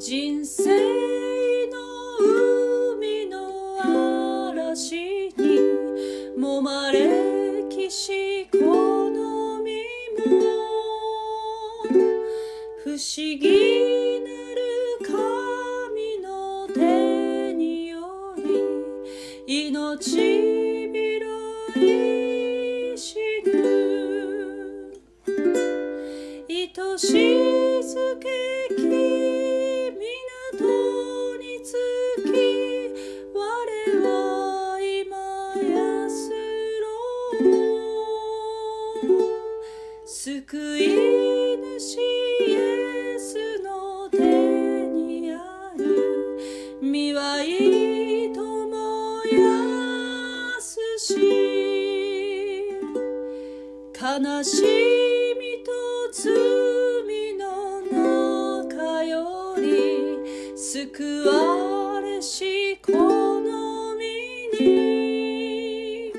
人生の海の嵐に揉まれきし好みも不思議なる神の手により命拾い死ぬ愛しず救い主イエスの手にある見舞いともやすし悲しみと罪の中より救われしこの身に。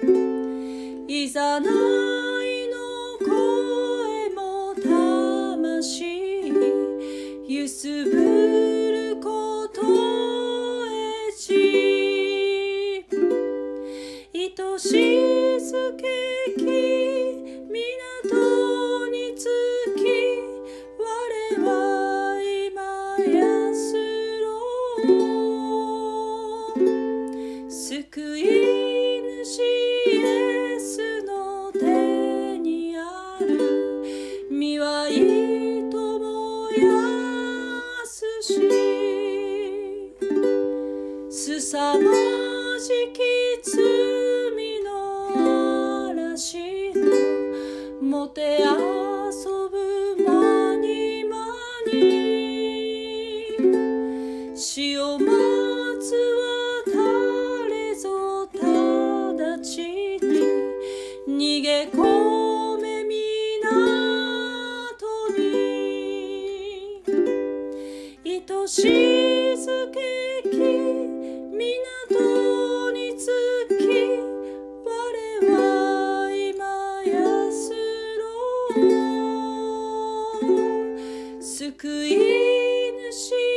いざなてあそぶ間に間に。死を待つは誰ぞ直ちに。逃げ込め港に。愛しず救い主